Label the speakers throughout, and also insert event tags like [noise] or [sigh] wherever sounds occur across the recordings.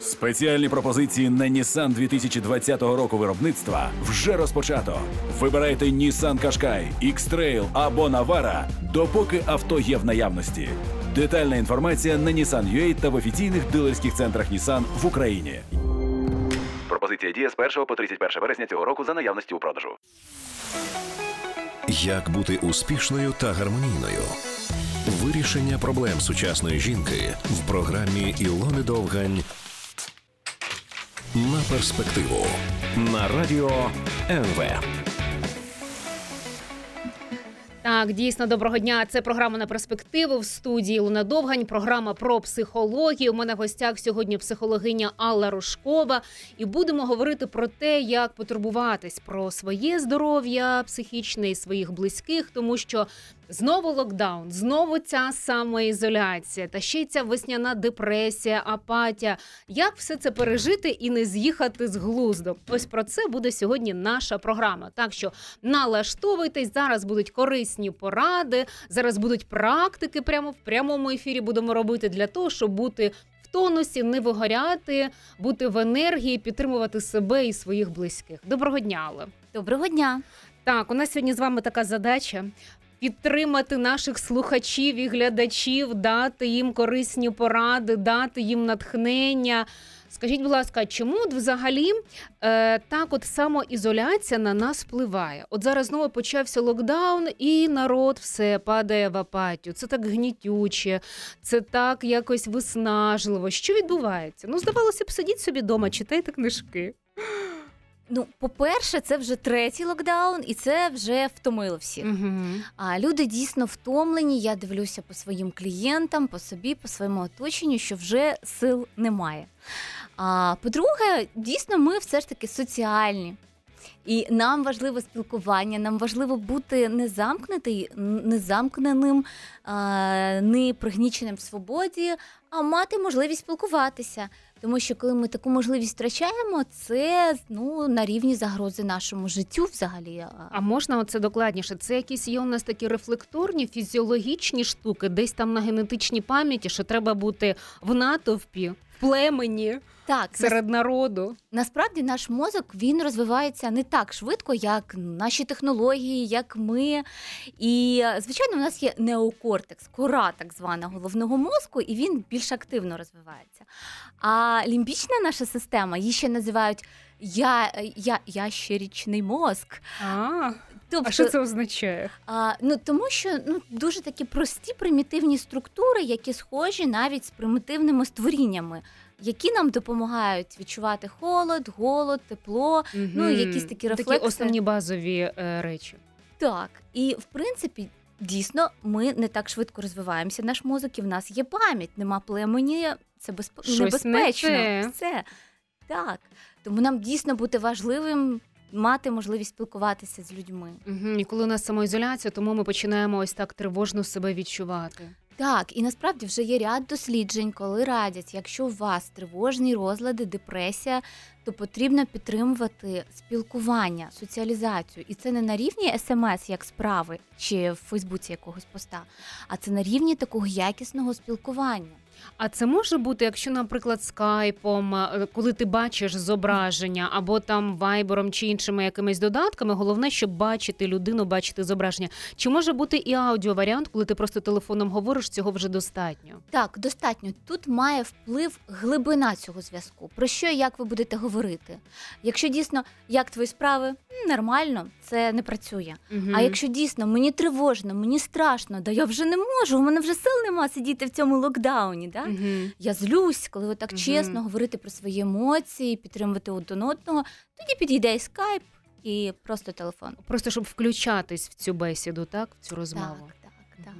Speaker 1: Спеціальні пропозиції на Nissan 2020 року виробництва вже розпочато. Вибирайте Nissan Qashqai, X-Trail або Navara, допоки авто є в наявності. Детальна інформація на Nissan.ua та в офіційних дилерських центрах Nissan в Україні. Пропозиція діє з 1 по 31 вересня цього року за наявності у продажу.
Speaker 2: Як бути успішною та гармонійною? Вирішення проблем сучасної жінки в програмі Ілони Довгань на перспективу на радіо НВ.
Speaker 3: Так, дійсно, доброго дня. Це програма на перспективу в студії Луна Довгань. Програма про психологію. У мене в гостях сьогодні психологиня Алла Рушкова. І будемо говорити про те, як потурбуватись про своє здоров'я психічне і своїх близьких, тому що знову локдаун, знову ця самоізоляція, та ще й ця весняна депресія, апатія. Як все це пережити і не з'їхати з глузду? Ось про це буде сьогодні наша програма. Так що налаштовуйтесь, зараз будуть корисні поради, зараз будуть практики прямо в прямому ефірі. Будемо робити для того, щоб бути в тонусі, не вигоряти, бути в енергії, підтримувати себе і своїх близьких. Доброго дня, Алла.
Speaker 4: Доброго дня.
Speaker 3: Так, у нас сьогодні з вами така задача. Підтримати наших слухачів і глядачів, дати їм корисні поради, дати їм натхнення. Скажіть, будь ласка, чому от взагалі е, так от самоізоляція на нас впливає? От зараз знову почався локдаун, і народ все падає в апатію. Це так гнітюче, це так якось виснажливо. Що відбувається? Ну, здавалося б, сидіть собі вдома, читайте книжки.
Speaker 4: Ну, по-перше, це вже третій локдаун, і це вже втомило всіх.
Speaker 3: Угу.
Speaker 4: А люди дійсно втомлені. Я дивлюся по своїм клієнтам, по собі, по своєму оточенню, що вже сил немає. А по-друге, дійсно, ми все ж таки соціальні. І нам важливо спілкування, нам важливо бути не замкнутий, не не пригніченим в свободі, а мати можливість спілкуватися. Тому що коли ми таку можливість втрачаємо, це ну на рівні загрози нашому життю взагалі.
Speaker 3: А можна оце докладніше? Це якісь є у нас такі рефлекторні, фізіологічні штуки, десь там на генетичній пам'яті, що треба бути в натовпі, в племені,
Speaker 4: так
Speaker 3: серед народу.
Speaker 4: Насправді наш мозок він розвивається не так швидко, як наші технології, як ми. І звичайно, у нас є неокортекс, кора так звана головного мозку, і він більш активно розвивається. А лімбічна наша система її ще називають я, я, ящерічний мозк.
Speaker 3: А,
Speaker 4: Тобто,
Speaker 3: а що це означає?
Speaker 4: А, ну тому що ну дуже такі прості примітивні структури, які схожі навіть з примітивними створіннями, які нам допомагають відчувати холод, голод, тепло, ну якісь такі рефлекси.
Speaker 3: Такі основні базові е, речі.
Speaker 4: Так, і в принципі. Дійсно, ми не так швидко розвиваємося. Наш мозок і в нас є пам'ять, нема племені, це безп...
Speaker 3: Щось
Speaker 4: небезпечно.
Speaker 3: Не.
Speaker 4: Все так. Тому нам дійсно бути важливим мати можливість спілкуватися з людьми.
Speaker 3: Угу. І коли у нас самоізоляція, тому ми починаємо ось так тривожно себе відчувати.
Speaker 4: Так, і насправді вже є ряд досліджень, коли радять, якщо у вас тривожні розлади, депресія, то потрібно підтримувати спілкування, соціалізацію. І це не на рівні смс, як справи, чи в Фейсбуці якогось поста, а це на рівні такого якісного спілкування.
Speaker 3: А це може бути, якщо, наприклад, скайпом, е, коли ти бачиш зображення, або там вайбером чи іншими якимись додатками, головне, щоб бачити людину, бачити зображення. Чи може бути і аудіоваріант, коли ти просто телефоном говориш, цього вже достатньо?
Speaker 4: Так, достатньо. Тут має вплив глибина цього зв'язку. Про що і як ви будете говорити? Якщо дійсно як твої справи нормально, це не працює.
Speaker 3: Угу.
Speaker 4: А якщо дійсно мені тривожно, мені страшно, да я вже не можу, у мене вже сил нема сидіти в цьому локдауні. Да?
Speaker 3: Угу.
Speaker 4: Я злюсь, коли ви так
Speaker 3: Мгм.
Speaker 4: чесно говорити про свої емоції, підтримувати один одного, тоді підійде і скайп, і просто телефон.
Speaker 3: Просто щоб включатись в цю бесіду, так, в цю розмову.
Speaker 4: Так, так, так.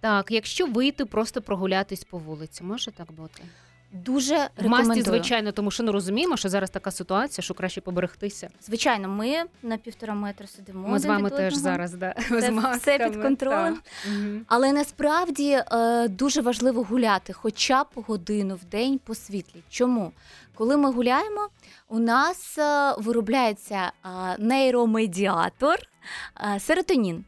Speaker 3: Так, якщо вийти просто прогулятись по вулиці, може так бути?
Speaker 4: Дуже
Speaker 3: В масті, звичайно, тому що ну розуміємо, що зараз така ситуація, що краще поберегтися.
Speaker 4: Звичайно, ми на півтора метра сидимо.
Speaker 3: Ми з вами теж зараз да,
Speaker 4: Це
Speaker 3: з
Speaker 4: все під контролем. Але насправді е, дуже важливо гуляти хоча б годину в день по світлі. Чому? Коли ми гуляємо, у нас е, виробляється е, нейромедіатор е, серотонін.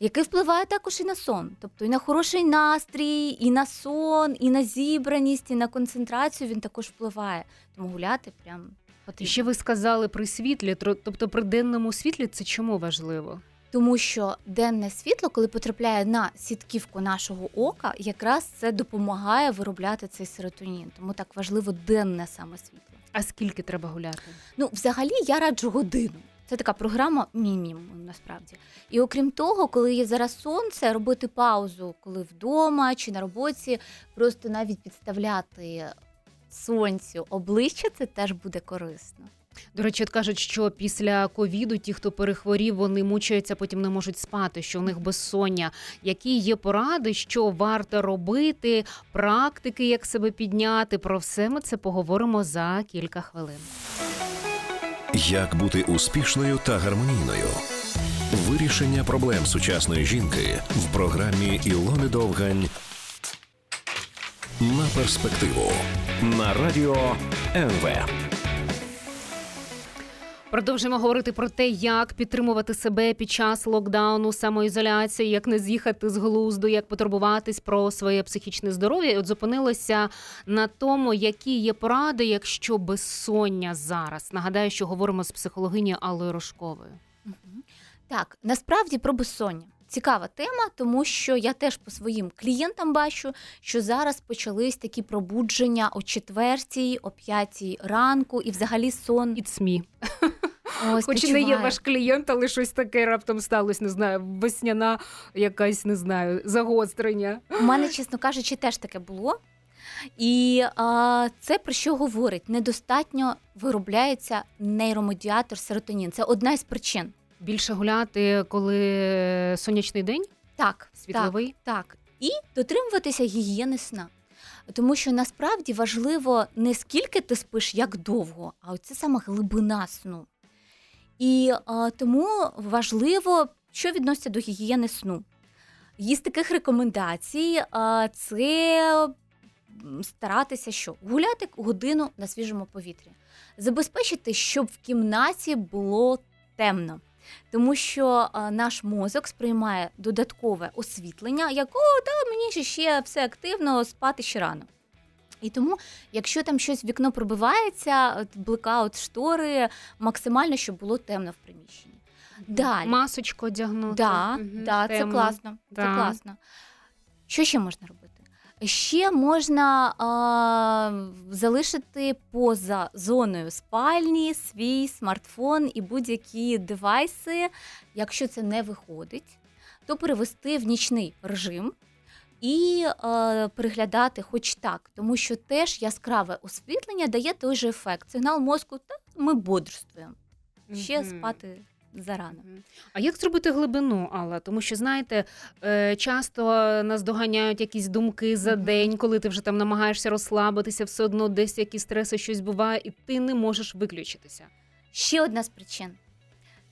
Speaker 4: Який впливає також і на сон, тобто і на хороший настрій, і на сон, і на зібраність, і на концентрацію він також впливає. Тому гуляти прям потрібно.
Speaker 3: І ще ви сказали при світлі, тобто при денному світлі це чому важливо?
Speaker 4: Тому що денне світло, коли потрапляє на сітківку нашого ока, якраз це допомагає виробляти цей серотонін. Тому так важливо денне саме світло.
Speaker 3: А скільки треба гуляти?
Speaker 4: Ну, взагалі, я раджу годину. Це така програма мінімум насправді. І окрім того, коли є зараз сонце, робити паузу, коли вдома чи на роботі, просто навіть підставляти сонцю обличчя, це теж буде корисно.
Speaker 3: До речі, кажуть, що після ковіду ті, хто перехворів, вони мучаються, потім не можуть спати, що у них безсоння. Які є поради, що варто робити, практики, як себе підняти? Про все ми це поговоримо за кілька хвилин.
Speaker 2: Як бути успішною та гармонійною? Вирішення проблем сучасної жінки в програмі Ілони Довгань на перспективу на радіо НВ.
Speaker 3: Продовжуємо говорити про те, як підтримувати себе під час локдауну, самоізоляції, як не з'їхати з глузду, як потурбуватись про своє психічне здоров'я. От зупинилися на тому, які є поради, якщо безсоння зараз. Нагадаю, що говоримо з психологинею Аллою Рожковою.
Speaker 4: Так, насправді про безсоння. Цікава тема, тому що я теж по своїм клієнтам бачу, що зараз почались такі пробудження о четвертій, о п'ятій ранку, і взагалі сон
Speaker 3: It's me.
Speaker 4: ось
Speaker 3: Хоч і не є ваш клієнт, але щось таке раптом сталося, не знаю, весняна якась, не знаю, загострення.
Speaker 4: У мене, чесно кажучи, теж таке було. І а, це про що говорить? Недостатньо виробляється нейромедіатор серотонін. Це одна із причин.
Speaker 3: Більше гуляти, коли сонячний день,
Speaker 4: Так,
Speaker 3: світловий.
Speaker 4: Так, так. І дотримуватися гігієни сна. Тому що насправді важливо не скільки ти спиш, як довго, а оце саме глибина сну. І а, тому важливо, що відноситься до гігієни сну. Із таких рекомендацій а, це старатися що? Гуляти годину на свіжому повітрі. Забезпечити, щоб в кімнаті було темно. Тому що а, наш мозок сприймає додаткове освітлення, як о, та мені ще все активно спати ще рано. І тому, якщо там щось в вікно пробивається, блекаут штори, максимально, щоб було темно в приміщенні. Далі.
Speaker 3: Масочку одягнути.
Speaker 4: Да,
Speaker 3: Мгм,
Speaker 4: да, це класно. Це класно. Що ще можна робити? Ще можна а, залишити поза зоною спальні свій смартфон і будь-які девайси. Якщо це не виходить, то перевести в нічний режим і е, переглядати хоч так, тому що теж яскраве освітлення дає той же ефект. Сигнал мозку, та ми бодрствуємо. Ще
Speaker 3: Мгм.
Speaker 4: спати зарано.
Speaker 3: А як зробити глибину, Алла? Тому що знаєте, е, часто нас доганяють якісь думки за день, коли ти вже там намагаєшся розслабитися, все одно десь якісь стреси, щось буває, і ти не можеш виключитися.
Speaker 4: Ще одна з причин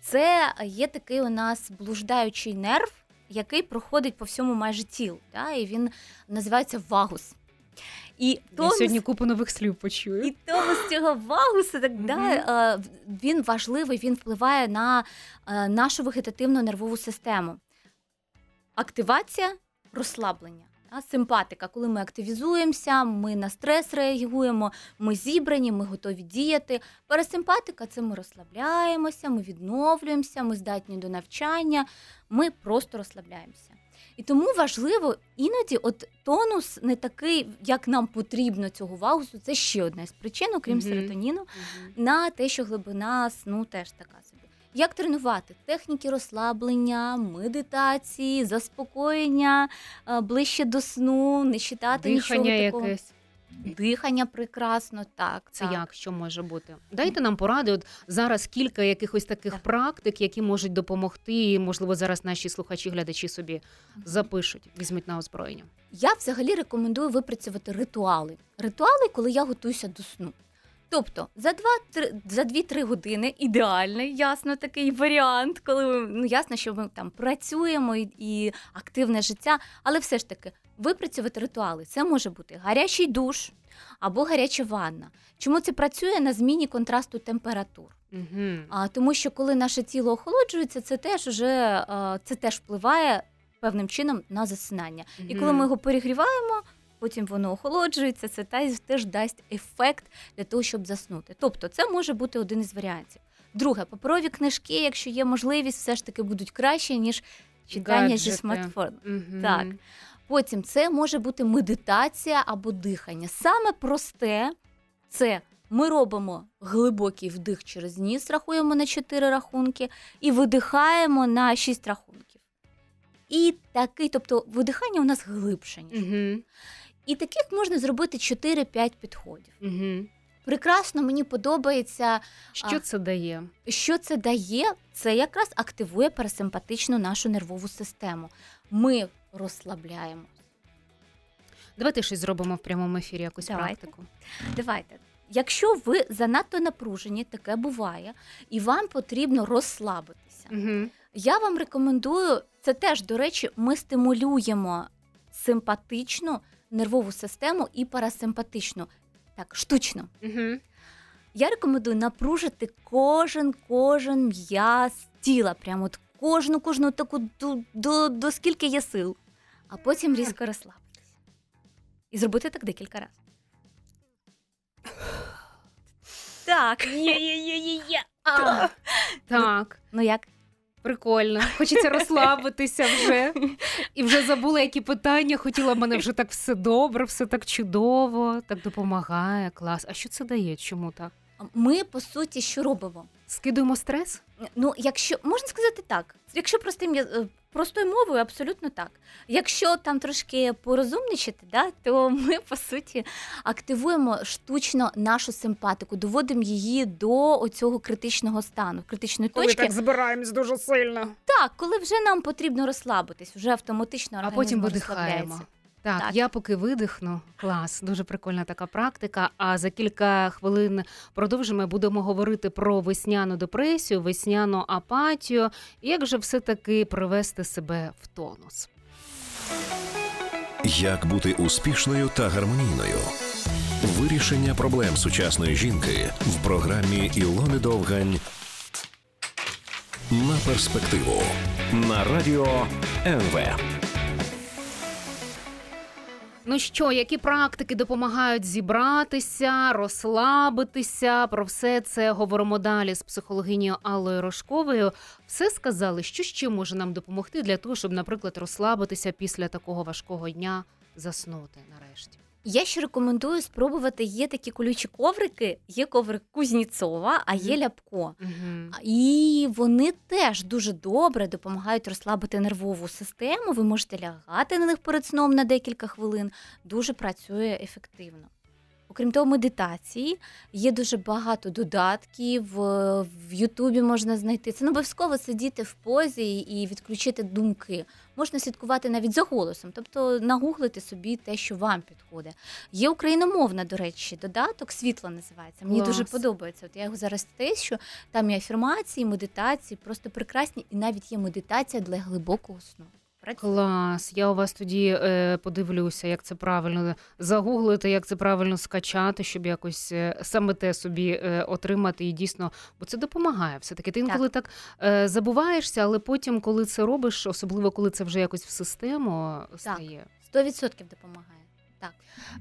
Speaker 4: це є такий у нас блуждаючий нерв, який проходить по всьому майже тілу. Да? І він називається вагус. І
Speaker 3: Я сьогодні купу нових слів почую.
Speaker 4: і тонус цього вагуса так, да, е, він важливий, він впливає на е, нашу вегетативну нервову систему. Активація, розслаблення. Симпатика, коли ми активізуємося, ми на стрес реагуємо, ми зібрані, ми готові діяти. Парасимпатика це ми розслабляємося, ми відновлюємося, ми здатні до навчання, ми просто розслабляємося. І тому важливо іноді, от тонус не такий, як нам потрібно цього ваусу. Це ще одна з причин, окрім
Speaker 3: Мгм.
Speaker 4: серотоніну,
Speaker 3: Мгм.
Speaker 4: на те, що глибина сну теж така собі. Як тренувати техніки розслаблення, медитації, заспокоєння е, ближче до сну, не читати
Speaker 3: Дихання
Speaker 4: нічого такого.
Speaker 3: якесь.
Speaker 4: Дихання прекрасно, так.
Speaker 3: Це
Speaker 4: так.
Speaker 3: як що може бути? Дайте нам поради. От зараз кілька якихось таких
Speaker 4: Так.
Speaker 3: практик, які можуть допомогти. і, Можливо, зараз наші слухачі, глядачі собі запишуть, візьмуть на озброєння.
Speaker 4: Я взагалі рекомендую випрацювати ритуали. Ритуали, коли я готуюся до сну. Тобто за 2-3 за 2-3 години ідеальний, ясно, такий варіант, коли ну ясно, що ми там працюємо і, і активне життя, але все ж таки випрацювати ритуали. Це може бути гарячий душ або гаряча ванна. Чому це працює на зміні контрасту температур?
Speaker 3: Угу.
Speaker 4: А тому, що коли наше тіло охолоджується, це теж уже е, це теж впливає певним чином на засинання. І коли ми його перегріваємо, потім воно охолоджується, це теж дасть ефект для того, щоб заснути. Тобто, це може бути один із варіантів. Друге, паперові книжки, якщо є можливість, все ж таки будуть краще, ніж читання зі смартфону.
Speaker 3: Угу.
Speaker 4: Так. Потім це може бути медитація або дихання. Саме просте це ми робимо глибокий вдих через ніс, рахуємо на 4 рахунки, і видихаємо на 6 рахунків. І такий, тобто видихання у нас глибше, ніж.
Speaker 3: Угу.
Speaker 4: І таких можна зробити 4-5 підходів.
Speaker 3: Угу.
Speaker 4: Прекрасно, мені подобається,
Speaker 3: Що це дає?
Speaker 4: що це дає. Це якраз активує парасимпатичну нашу нервову систему. Ми розслабляємо.
Speaker 3: Давайте щось зробимо в прямому ефірі, якусь
Speaker 4: Давайте.
Speaker 3: практику.
Speaker 4: Давайте. Якщо ви занадто напружені, таке буває, і вам потрібно розслабитися.
Speaker 3: Угу.
Speaker 4: Я вам рекомендую, це теж, до речі, ми стимулюємо симпатичну нервову систему і парасимпатичну. Так, штучно.
Speaker 3: Угу.
Speaker 4: Я рекомендую напружити кожен кожен м'яз тіла, прямо от кожну, кожну таку до, до, до скільки є сил, а потім різко розслабитися. І зробити так декілька разів. Так.
Speaker 3: Так.
Speaker 4: Ну як?
Speaker 3: Прикольно, хочеться розслабитися вже. І вже забула, які питання. Хотіла в мене вже так все добре, все так чудово, так допомагає. Клас. А що це дає? Чому так?
Speaker 4: Ми по суті що робимо?
Speaker 3: Скидуємо стрес?
Speaker 4: Ну, якщо можна сказати так, якщо простим е, простою мовою, абсолютно так. Якщо там трошки порозумничати, да, то [laughs] ми по суті активуємо штучно нашу симпатику, доводимо її до оцього критичного стану, критичної точки.
Speaker 3: збираємось дуже сильно.
Speaker 4: Так, коли вже нам потрібно розслабитись, вже автоматично
Speaker 3: А потім видихаємо. Так,
Speaker 4: Так.
Speaker 3: я поки видихну. Клас, дуже прикольна така практика. А за кілька хвилин продовжимо. Будемо говорити про весняну депресію, весняну апатію. Як же все-таки привести себе в тонус?
Speaker 2: Як бути успішною та гармонійною? Вирішення проблем сучасної жінки в програмі Ілони Довгань на перспективу на радіо НВ.
Speaker 3: Ну що, які практики допомагають зібратися, розслабитися? Про все це говоримо далі з психологинею Аллою Рожковою. Все сказали, що ще може нам допомогти для того, щоб, наприклад, розслабитися після такого важкого дня, заснути нарешті.
Speaker 4: Я ще рекомендую спробувати. Є такі колючі коврики, є коврик Кузніцова, а є ляпко.
Speaker 3: Угу.
Speaker 4: І вони теж дуже добре допомагають розслабити нервову систему. Ви можете лягати на них перед сном на декілька хвилин. Дуже працює ефективно. Окрім того, медитації є дуже багато додатків. е, В Ютубі можна знайти. Це не обов'язково сидіти в позі і відключити думки. Можна слідкувати навіть за голосом, тобто нагуглити собі те, що вам підходить. Є україномовна, до речі, додаток світло називається. Мені
Speaker 3: Клас.
Speaker 4: дуже подобається. От я його зараз тещу. Там і афірмації, медитації, просто прекрасні, і навіть є медитація для глибокого сну. Працює.
Speaker 3: Клас. Я у вас тоді е, подивлюся, як це правильно загуглити, як це правильно скачати, щоб якось е, саме те собі е, отримати. І дійсно, бо це допомагає. Все таки ти інколи так, е, забуваєшся, але потім, коли це робиш, особливо коли це вже якось в систему стає.
Speaker 4: 100% допомагає. Так.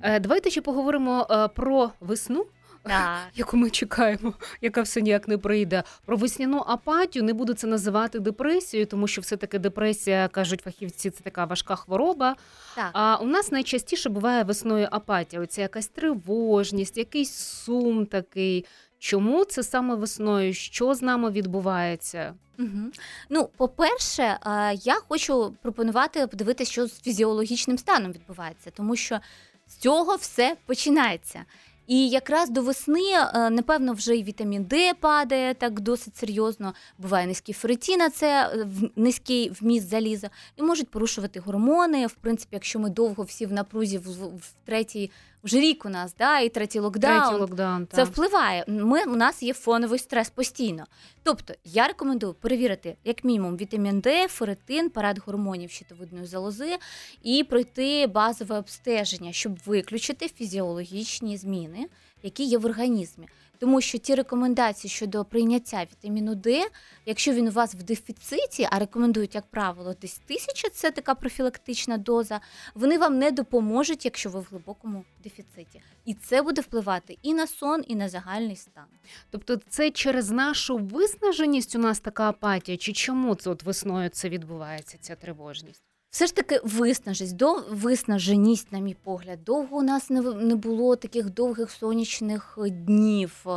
Speaker 3: Е, давайте ще поговоримо е, про весну.
Speaker 4: Так. [laughs]
Speaker 3: яку ми чекаємо, яка все ніяк не прийде. Про весняну апатію не буду це називати депресією, тому що все-таки депресія, кажуть фахівці, це така важка хвороба.
Speaker 4: так.
Speaker 3: А у нас найчастіше буває весною апатія. Оця якась тривожність, якийсь сум такий. Чому це саме весною? Що з нами відбувається?
Speaker 4: Угу. Ну, по-перше, я хочу пропонувати подивитися, що з фізіологічним станом відбувається, тому що з цього все починається. І якраз до весни, е, напевно, вже і вітамін Д падає так досить серйозно. Буває низький ферритін, а це е, низький вміст заліза, і можуть порушувати гормони. В принципі, якщо ми довго всі в напрузі в третій вже рік у нас, да, і третій локдаун,
Speaker 3: Третій локдаун.
Speaker 4: це
Speaker 3: так.
Speaker 4: впливає. Ми, у нас є фоновий стрес постійно. Тобто, я рекомендую перевірити як мінімум вітамін Д, феритин, панель гормонів щитовидної залози і пройти базове обстеження, щоб виключити фізіологічні зміни, які є в організмі. Тому що ті рекомендації щодо прийняття вітаміну Д, якщо він у вас в дефіциті, а рекомендують, як правило, десь тисяча, це така профілактична доза, вони вам не допоможуть, якщо ви в глибокому дефіциті. І це буде впливати і на сон, і на загальний стан.
Speaker 3: Тобто, це через нашу виснаженість у нас така апатія, чи чому це от весною це відбувається, ця тривожність?
Speaker 4: Все ж таки виснаженість, до виснаженість, на мій погляд. Довго у нас не, не було таких довгих сонячних днів. Е,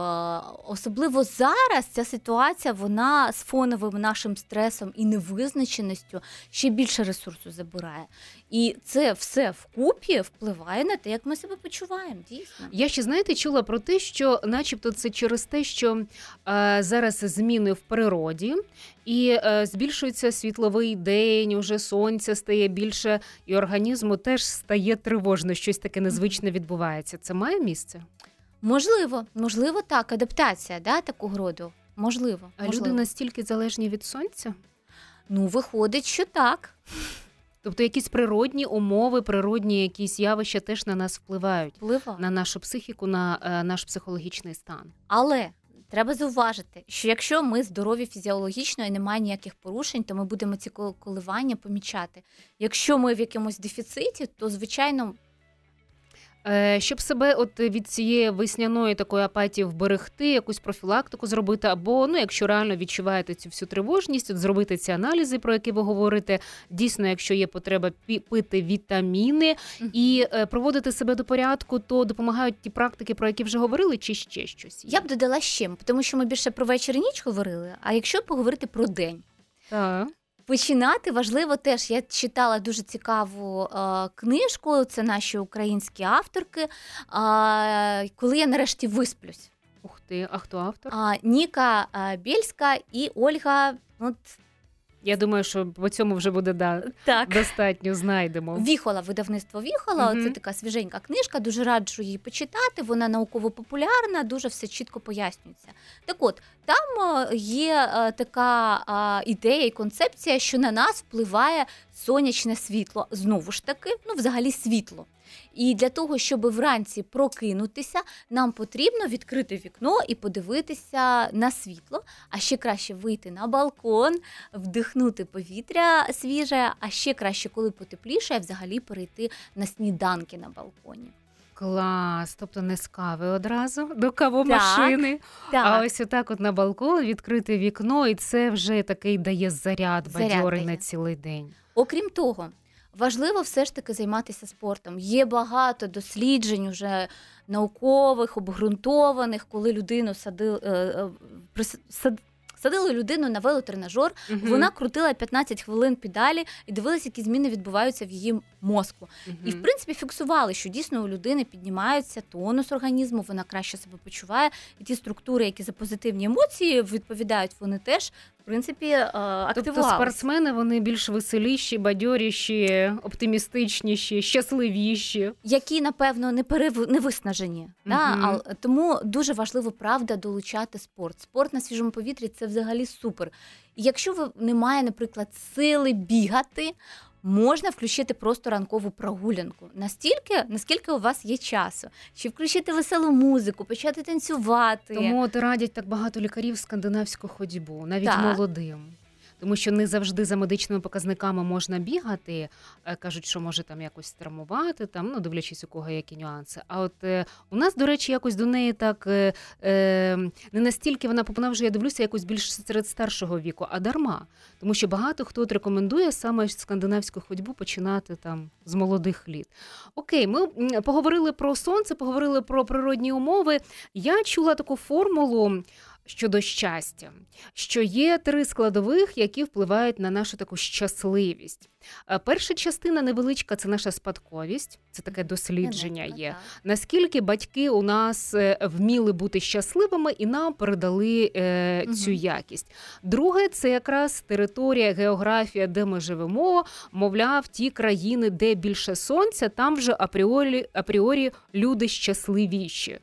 Speaker 4: Особливо зараз ця ситуація вона з фоновим нашим стресом і невизначеністю ще більше ресурсу забирає. І це все вкупі впливає на те, як ми себе почуваємо. Дійсно.
Speaker 3: Я ще знаєте, чула про те, що, начебто, це через те, що е, зараз зміни в природі, і е, збільшується світловий день, уже сонця стає більше, і організму теж стає тривожно, щось таке незвичне відбувається. Це має місце?
Speaker 4: Можливо, можливо, так, адаптація да, такого роду. Можливо.
Speaker 3: А
Speaker 4: можливо.
Speaker 3: люди настільки залежні від сонця?
Speaker 4: Ну, виходить, що так.
Speaker 3: Тобто якісь природні умови, природні якісь явища теж на нас впливають,
Speaker 4: Впливає.
Speaker 3: на нашу психіку, на е, наш психологічний стан.
Speaker 4: Але треба зауважити, що якщо ми здорові фізіологічно і немає ніяких порушень, то ми будемо ці кол- коливання помічати. Якщо ми в якомусь дефіциті, то звичайно
Speaker 3: Щоб себе от від цієї весняної такої апатії вберегти, якусь профілактику зробити, або ну, якщо реально відчуваєте цю всю тривожність, от зробити ці аналізи, про які ви говорите. Дійсно, якщо є потреба пити вітаміни і е, проводити себе до порядку, то допомагають ті практики, про які вже говорили, чи ще щось. є?
Speaker 4: я б додала ще, тому що ми більше про вечір і ніч говорили. А якщо поговорити про день.
Speaker 3: Так.
Speaker 4: Починати важливо теж. Я читала дуже цікаву е, книжку. Це наші українські авторки. Е, коли я нарешті висплюсь.
Speaker 3: Ух ти, а хто автор?
Speaker 4: А, Ніка е, Бєльська і Ольга. От,
Speaker 3: Я думаю, що по цьому вже буде да,
Speaker 4: так.
Speaker 3: достатньо знайдемо.
Speaker 4: Віхола, видавництво Віхола.
Speaker 3: Мгм.
Speaker 4: Це така свіженька книжка. Дуже раджу її почитати. Вона науково-популярна, дуже все чітко пояснюється. Так от, там е, є е, така ідея і концепція, що на нас впливає сонячне світло. Знову ж таки, ну, взагалі світло. І для того, щоб вранці прокинутися, нам потрібно відкрити вікно і подивитися на світло, а ще краще вийти на балкон, вдихнути повітря свіже, а ще краще, коли потепліше, взагалі перейти на сніданки на балконі.
Speaker 3: Клас, тобто не з кави одразу до кавомашини. А ось отак, от на балкон відкрити вікно, і це вже такий дає заряд,
Speaker 4: Заряд
Speaker 3: бадьорий
Speaker 4: дає.
Speaker 3: на цілий день.
Speaker 4: Окрім того, важливо все ж таки займатися спортом. Є багато досліджень уже наукових, обґрунтованих, коли людину садили, е, е, сад- садили людину на велотренажер,
Speaker 3: Мгм.
Speaker 4: вона крутила 15 хвилин педалі і дивилася, які зміни відбуваються в її мозку. І в принципі фіксували, що дійсно у людини піднімається тонус організму, вона краще себе почуває, і ті структури, які за позитивні емоції відповідають, вони теж принципі активувалися.
Speaker 3: Тобто спортсмени вони більш веселіші, бадьоріші, оптимістичніші, щасливіші.
Speaker 4: які напевно не перев... не виснажені. Да? А, тому дуже важливо правда долучати спорт. Спорт на свіжому повітрі це взагалі супер. Якщо ви немає, наприклад, сили бігати. Можна включити просто ранкову прогулянку настільки, наскільки у вас є часу, чи включити веселу музику, почати танцювати.
Speaker 3: Тому от радять так багато лікарів скандинавську ходьбу, навіть
Speaker 4: Так.
Speaker 3: молодим. Тому що не завжди за медичними показниками можна бігати. Е, Кажуть, що може там якось травмувати, там, ну дивлячись, у кого які нюанси. А от е, у нас, до речі, якось до неї так е, не настільки вона вона вже я дивлюся, якось більш серед старшого віку, а дарма. Тому що багато хто от рекомендує саме скандинавську ходьбу починати там з молодих літ. Окей, ми поговорили про сонце, поговорили про природні умови. Я чула таку формулу щодо щастя, що є три складових, які впливають на нашу таку щасливість. Е, Перша частина невеличка це наша спадковість, це таке дослідження є. Наскільки батьки у нас е, вміли бути щасливими і нам передали е, цю якість. Друге, це якраз територія, географія, де ми живемо. Мовляв, ті країни, де більше сонця, там вже апріорі, апріорі люди щасливіші.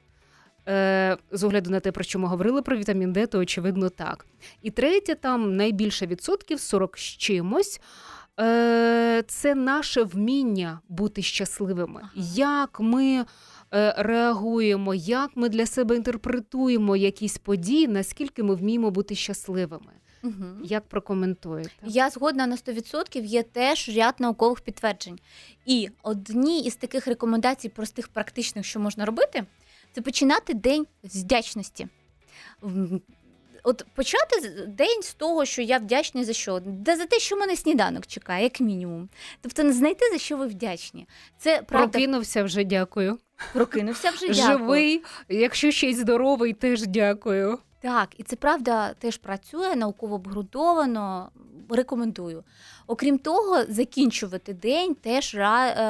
Speaker 3: Е, з огляду на те, про що ми говорили про вітамін Д, то очевидно так. І третє, там найбільше відсотків 40 з чимось. Е, це наше вміння бути щасливими.
Speaker 4: Ага.
Speaker 3: Як ми е, реагуємо, як ми для себе інтерпретуємо якісь події, наскільки ми вміємо бути щасливими.
Speaker 4: Мгм.
Speaker 3: Як прокоментуєте?
Speaker 4: Я згодна на 100%, є теж ряд наукових підтверджень. І одні із таких рекомендацій, простих, практичних, що можна робити, це починати день з вдячності. От почати день з того, що я вдячний за що? Да за те, що мене сніданок чекає, як мінімум. Тобто не знайти за що ви вдячні. Це правда
Speaker 3: Прокинувся вже дякую.
Speaker 4: прокинувся вже дякую.
Speaker 3: Живий, якщо ще й здоровий, теж дякую.
Speaker 4: Так, і це правда теж працює науково обґрунтовано. Рекомендую. Окрім того, закінчувати день теж е,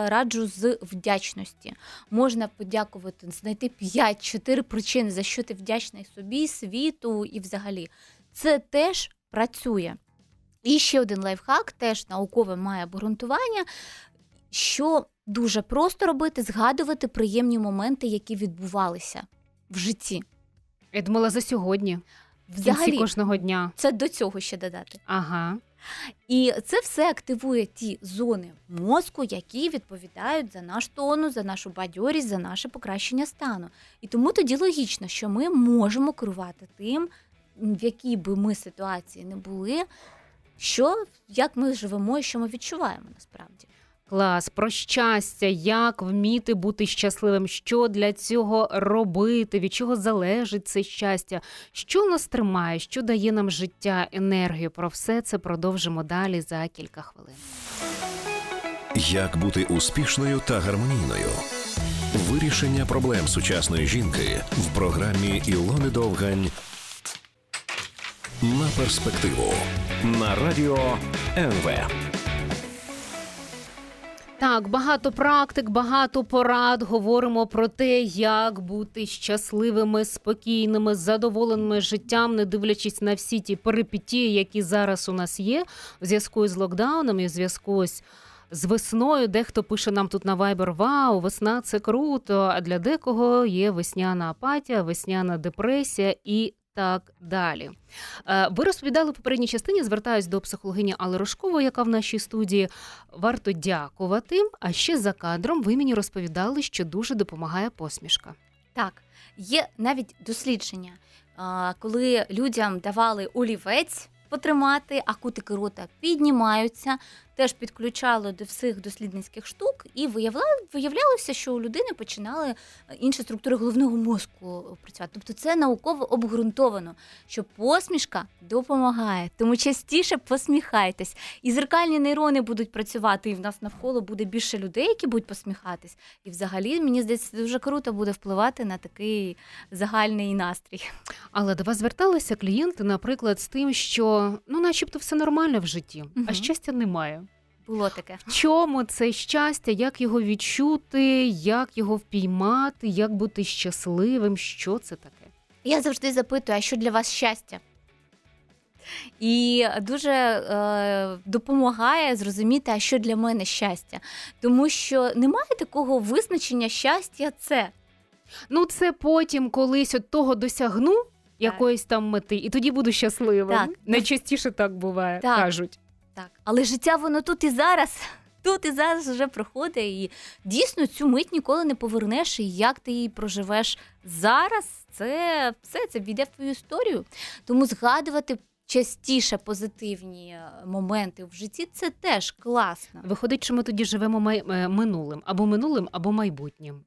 Speaker 4: раджу з вдячності. Можна подякувати, знайти 5-4 причини, за що ти вдячний собі, світу і взагалі. Це теж працює. І ще один лайфхак, теж наукове має обґрунтування. Що дуже просто робити, згадувати приємні моменти, які відбувалися в житті.
Speaker 3: Я думала за сьогодні, в кінці
Speaker 4: Взагалі,
Speaker 3: кожного дня.
Speaker 4: це до цього ще додати.
Speaker 3: Ага.
Speaker 4: І це все активує ті зони мозку, які відповідають за наш тонус, за нашу бадьорість, за наше покращення стану. І тому тоді логічно, що ми можемо керувати тим, в якій би ми ситуації не були, що як ми живемо і що ми відчуваємо насправді.
Speaker 3: Клас, про щастя, як вміти бути щасливим, що для цього робити, від чого залежить це щастя, що нас тримає, що дає нам життя, енергію. Про все це продовжимо далі за кілька хвилин.
Speaker 2: Як бути успішною та гармонійною? Вирішення проблем сучасної жінки в програмі Ілони Довгань на перспективу на радіо НВ.
Speaker 3: Так, багато практик, багато порад. Говоримо про те, як бути щасливими, спокійними, задоволеними життям, не дивлячись на всі ті перипетії, які зараз у нас є в зв'язку з локдауном і в зв'язку ось з весною. Дехто пише нам тут на Viber, Вау, весна це круто. А для декого є весняна апатія, весняна депресія і так далі. Е, Ви розповідали в попередній частині, звертаюсь до психологині Алли Рожкової, яка в нашій студії. Варто дякувати. А ще за кадром ви мені розповідали, що дуже допомагає посмішка.
Speaker 4: Так, є навіть дослідження, коли людям давали олівець потримати, а кутики рота піднімаються, теж підключали до всіх дослідницьких штук, і виявля- виявлялося, що у людини починали е, інші структури головного мозку працювати. Тобто це науково обґрунтовано, що посмішка допомагає. Тому частіше посміхайтесь. І зеркальні нейрони будуть працювати, і в нас навколо буде більше людей, які будуть посміхатись. І взагалі, мені здається, дуже круто буде впливати на такий загальний настрій.
Speaker 3: Але до вас зверталися клієнти, наприклад, з тим, що ну, начебто, все нормально в житті, а щастя немає.
Speaker 4: Було таке.
Speaker 3: В чому це щастя? Як його відчути, як його впіймати, як бути щасливим? Що це таке?
Speaker 4: Я завжди запитую, а що для вас щастя? І дуже е, допомагає зрозуміти, а що для мене щастя. Тому що немає такого визначення щастя це.
Speaker 3: Ну, це потім колись от того досягну. Якоїсь там мети, і тоді буду щасливим.
Speaker 4: Так.
Speaker 3: Найчастіше так буває,
Speaker 4: Так.
Speaker 3: кажуть.
Speaker 4: Так, але життя воно тут і зараз. [laughs] Тут і зараз вже проходить, і дійсно цю мить ніколи не повернеш. І як ти її проживеш зараз, це все це війде в твою історію. Тому згадувати частіше позитивні е, моменти в житті це теж класно.
Speaker 3: Виходить, що ми тоді живемо май... е, минулим або минулим, або майбутнім.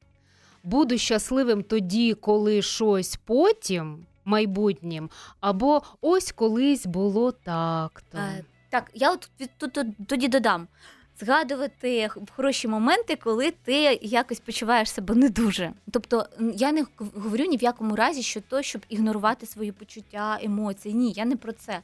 Speaker 3: Буду щасливим тоді, коли щось потім майбутнім, або ось колись було так-то.
Speaker 4: Так, я от тут тоді додам. Згадувати хороші моменти, коли ти якось почуваєш себе не дуже. Тобто я не говорю ні в якому разі, що то, щоб ігнорувати свої почуття, емоції. Ні, я не про це.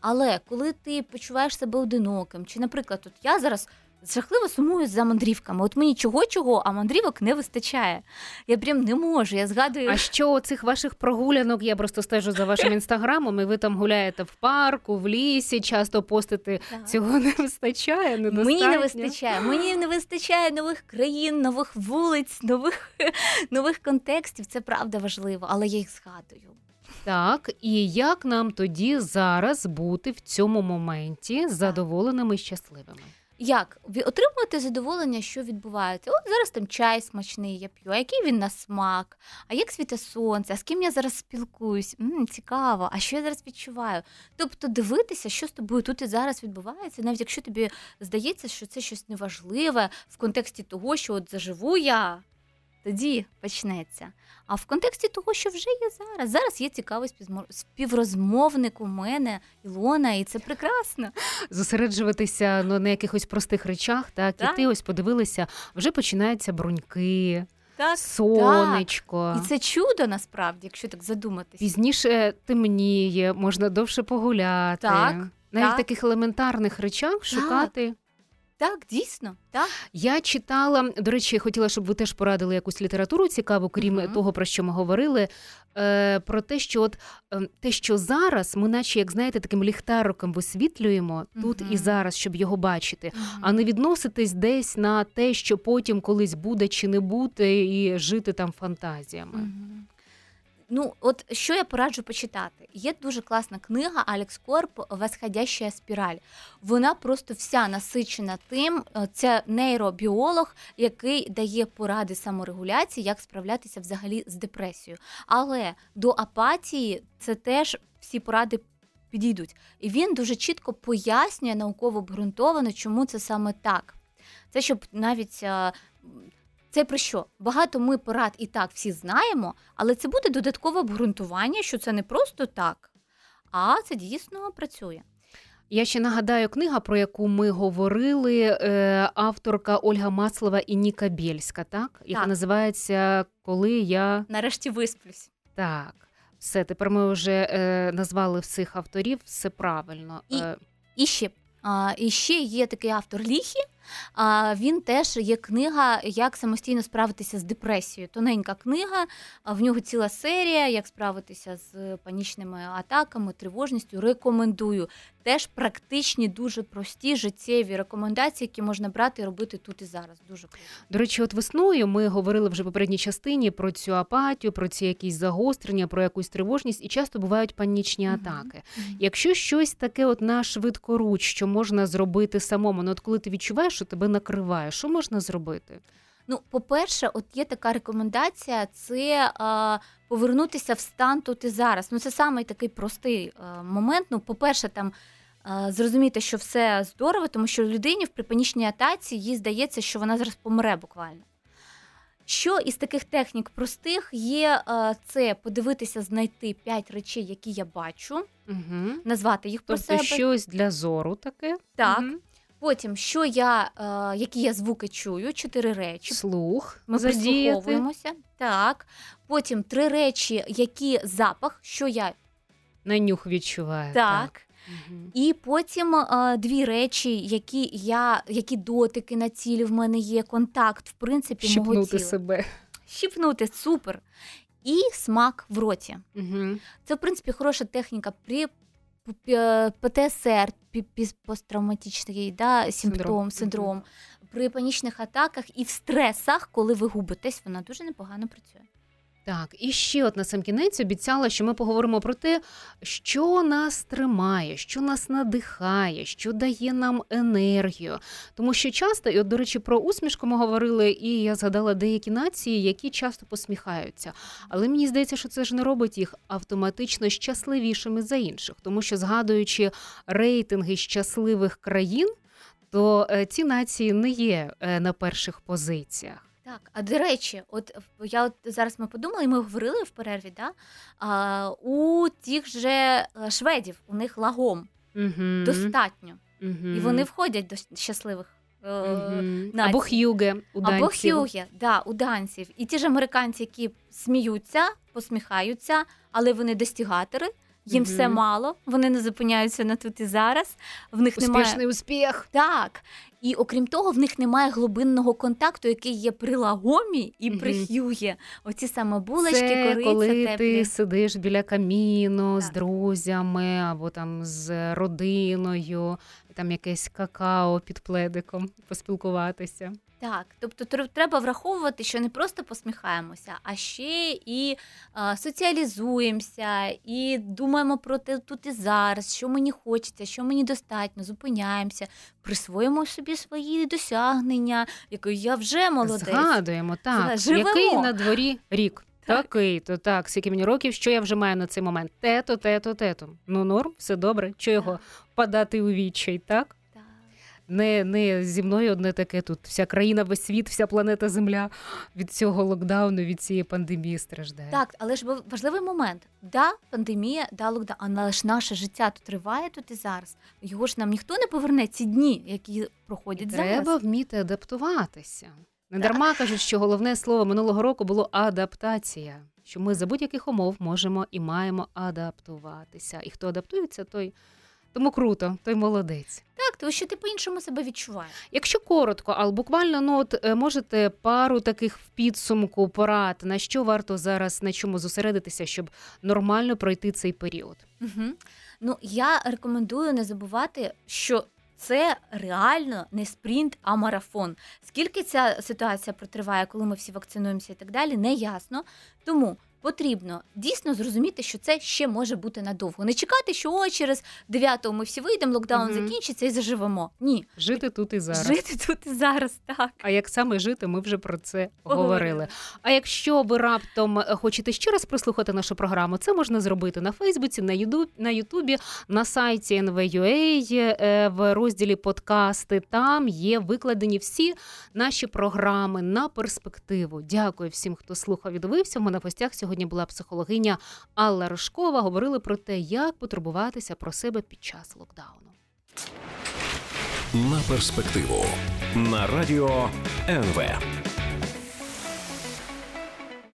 Speaker 4: Але коли ти почуваєш себе одиноким, чи, наприклад, от я зараз жахливо сумую за мандрівками. От мені чого чого, а мандрівок не вистачає. Я прям не можу. Я згадую.
Speaker 3: А що цих ваших прогулянок? Я просто стежу за вашим інстаграмом, і ви там гуляєте в парку, в лісі, часто постите.
Speaker 4: Так.
Speaker 3: Цього не вистачає. Недостатньо.
Speaker 4: Мені не вистачає. Мені не вистачає нових країн, нових вулиць, нових, [laughs] нових контекстів. Це правда важливо, але я їх згадую.
Speaker 3: Так, і як нам тоді зараз бути в цьому моменті задоволеними і щасливими?
Speaker 4: Як отримувати задоволення, що відбувається. От зараз там чай смачний я п'ю, а який він на смак, а як світе сонце, а з ким я зараз спілкуюсь? м цікаво, а що я зараз відчуваю? Тобто дивитися, що з тобою тут і зараз відбувається, навіть якщо тобі здається, що це щось неважливе в контексті того, що от заживу я. Тоді почнеться. А в контексті того, що вже є зараз. Зараз є цікавий співрозмовник у мене, Ілона, і це прекрасно.
Speaker 3: Зосереджуватися ну, на якихось простих речах, так,
Speaker 4: Так.
Speaker 3: і ти ось подивилися, вже починаються бруньки,
Speaker 4: Так,
Speaker 3: сонечко.
Speaker 4: І це чудо насправді, якщо так задуматись.
Speaker 3: Пізніше темніє, можна довше погуляти.
Speaker 4: Так,
Speaker 3: Навіть
Speaker 4: так.
Speaker 3: в таких елементарних речах шукати.
Speaker 4: Так, дійсно, так.
Speaker 3: Я читала, до речі, хотіла, щоб ви теж порадили якусь літературу цікаву, крім
Speaker 4: Мгм.
Speaker 3: того, про що ми говорили. Е, про те, що от е, те, що зараз ми, наче як знаєте, таким ліхтариком висвітлюємо тут
Speaker 4: Мгм.
Speaker 3: і зараз, щоб його бачити, а не відноситись десь на те, що потім колись буде чи не буде, і жити там фантазіями.
Speaker 4: Ну, от що я пораджу почитати? Є дуже класна книга Алекс Корп Восходяща спіраль. Вона просто вся насичена тим. е, Це нейробіолог, який дає поради саморегуляції, як справлятися взагалі з депресією. Але до апатії це теж всі поради. Підійдуть, і він дуже чітко пояснює науково обґрунтовано, чому це саме так. Це щоб навіть е, це про що? Багато ми порад і так всі знаємо, але це буде додаткове обґрунтування, що це не просто так, а це дійсно працює.
Speaker 3: Я ще нагадаю книга, про яку ми говорили, е, авторка Ольга Маслова і Ніка Бєльська, так? Яка
Speaker 4: Так.
Speaker 3: називається Коли я
Speaker 4: Нарешті висплюсь.
Speaker 3: так. Все, тепер ми вже е, назвали всіх авторів, все правильно.
Speaker 4: І-
Speaker 3: Е,
Speaker 4: І ще, а, і ще є такий автор Ліхі. А, він теж є книга, як самостійно справитися з депресією. Тоненька книга, в нього ціла серія, як справитися з панічними атаками, тривожністю. Рекомендую. Теж практичні, дуже прості життєві рекомендації, які можна брати і робити тут і зараз. Дуже круто.
Speaker 3: До речі, от весною ми говорили вже в попередній частині про цю апатію, про ці якісь загострення, про якусь тривожність, і часто бувають панічні атаки. Якщо щось таке, от на швидкоруч, що можна зробити самому, ну от коли ти відчуваєш, що тебе накриває, що можна зробити?
Speaker 4: Ну, по-перше, от є така рекомендація: це а, повернутися в стан тут і зараз. Ну, це самий такий простий а, момент. Ну, по-перше, там. Зрозуміти, що все здорово, тому що людині в припанічній атаці їй здається, що вона зараз помре буквально. Що із таких технік простих є це подивитися, знайти п'ять речей, які я бачу,
Speaker 3: Угу.
Speaker 4: назвати їх про
Speaker 3: Тобто
Speaker 4: себе.
Speaker 3: щось для зору таке.
Speaker 4: Так.
Speaker 3: Мгм.
Speaker 4: Потім, що я, а, які я звуки чую, чотири речі.
Speaker 3: Слух
Speaker 4: Ми прислуховуємося. Так. Потім три речі, які запах, що я
Speaker 3: На нюх відчуває.
Speaker 4: так. І потім е, дві речі, які я, які дотики на цілі в мене є, контакт, в принципі, мого
Speaker 3: Щипнути
Speaker 4: тіла.
Speaker 3: себе.
Speaker 4: Щипнути, супер. І смак в роті.
Speaker 3: Угу.
Speaker 4: Це, в принципі, хороша техніка при ПТСР, пі- пі- посттравматичний да, симптом,
Speaker 3: Синдром.
Speaker 4: синдром. При панічних атаках і в стресах, коли ви губитесь, вона дуже непогано працює.
Speaker 3: Так, і ще от на сам кінець обіцяла, що ми поговоримо про те, що нас тримає, що нас надихає, що дає нам енергію. Тому що часто, і от, до речі, про усмішку ми говорили, і я згадала деякі нації, які часто посміхаються. Але мені здається, що це ж не робить їх автоматично щасливішими за інших, тому що згадуючи рейтинги щасливих країн, то е, ці нації не є е, на перших позиціях.
Speaker 4: Так, а до речі, от я от зараз ми подумали, і ми говорили в перерві, да? а, у тих же е, шведів у них лагом
Speaker 3: Угу.
Speaker 4: достатньо,
Speaker 3: Угу.
Speaker 4: і вони входять до щасливих. е,
Speaker 3: Мгм.
Speaker 4: націй.
Speaker 3: Або х'юге у
Speaker 4: Або
Speaker 3: данців.
Speaker 4: хюге, да, у данців. І ті ж американці, які сміються, посміхаються, але вони достігатори, їм
Speaker 3: угу.
Speaker 4: все мало, вони не зупиняються на тут і зараз. В них немає
Speaker 3: Успішний успіх.
Speaker 4: так. І окрім того, в них немає глибинного контакту, який є при лагомі і при
Speaker 3: Мгм.
Speaker 4: Оці саме булочки,
Speaker 3: Це
Speaker 4: кориця,
Speaker 3: коли
Speaker 4: теплі.
Speaker 3: ти сидиш біля каміну з друзями або там з родиною, там якесь какао під пледиком поспілкуватися.
Speaker 4: Так, тобто треба враховувати, що не просто посміхаємося, а ще і а, соціалізуємося, і думаємо про те тут і зараз, що мені хочеться, що мені достатньо, зупиняємося, присвоїмо собі свої досягнення, який я вже молодець.
Speaker 3: Згадуємо, так.
Speaker 4: Живемо.
Speaker 3: Який на дворі рік?
Speaker 4: Так.
Speaker 3: Такий, то так, скільки мені років, що я вже маю на цей момент? Тето, тето, тето. Ну, норм, все добре. Що його падати у відчай,
Speaker 4: так?
Speaker 3: Не, не зі мною одне таке тут. Вся країна, весь світ, вся планета Земля від цього локдауну, від цієї пандемії страждає.
Speaker 4: Так, але ж ва- важливий момент. Да, пандемія, да, локдаун, але ж наше життя тут триває тут і зараз. Його ж нам ніхто не поверне ці дні, які проходять
Speaker 3: Треба
Speaker 4: зараз.
Speaker 3: вміти адаптуватися. Не дарма кажуть, що головне слово минулого року було адаптація. Що ми за будь-яких умов можемо і маємо адаптуватися. І хто адаптується, той тому круто, той молодець.
Speaker 4: Так, тому що ти по-іншому себе відчуваєш.
Speaker 3: Якщо коротко, але буквально ну от е, можете пару таких в підсумку порад, на що варто зараз на чому зосередитися, щоб нормально пройти цей період.
Speaker 4: Угу. Ну, я рекомендую не забувати, що це реально не спринт, а марафон. Скільки ця ситуація протриває, коли ми всі вакцинуємося і так далі, не ясно. Тому потрібно дійсно зрозуміти, що це ще може бути надовго. Не чекати, що о, через 9-го ми всі вийдемо, локдаун
Speaker 3: Мгм.
Speaker 4: закінчиться і заживемо. Ні,
Speaker 3: Жити тут і зараз.
Speaker 4: жити тут і зараз, так.
Speaker 3: А як саме жити, ми вже про це
Speaker 4: Поговорили.
Speaker 3: говорили. А якщо ви раптом е, хочете ще раз прослухати нашу програму, це можна зробити на Фейсбуці, на Ютуб, на Ютубі, на сайті NV.ua, е, в розділі подкасти. Там є викладені всі наші програми на перспективу. Дякую всім, хто слухав і дивився. У мене в гостях сьогодні була психологиня Алла Рожкова. Говорили про те, як потурбуватися про себе під час локдауну.
Speaker 2: На перспективу на радіо НВ.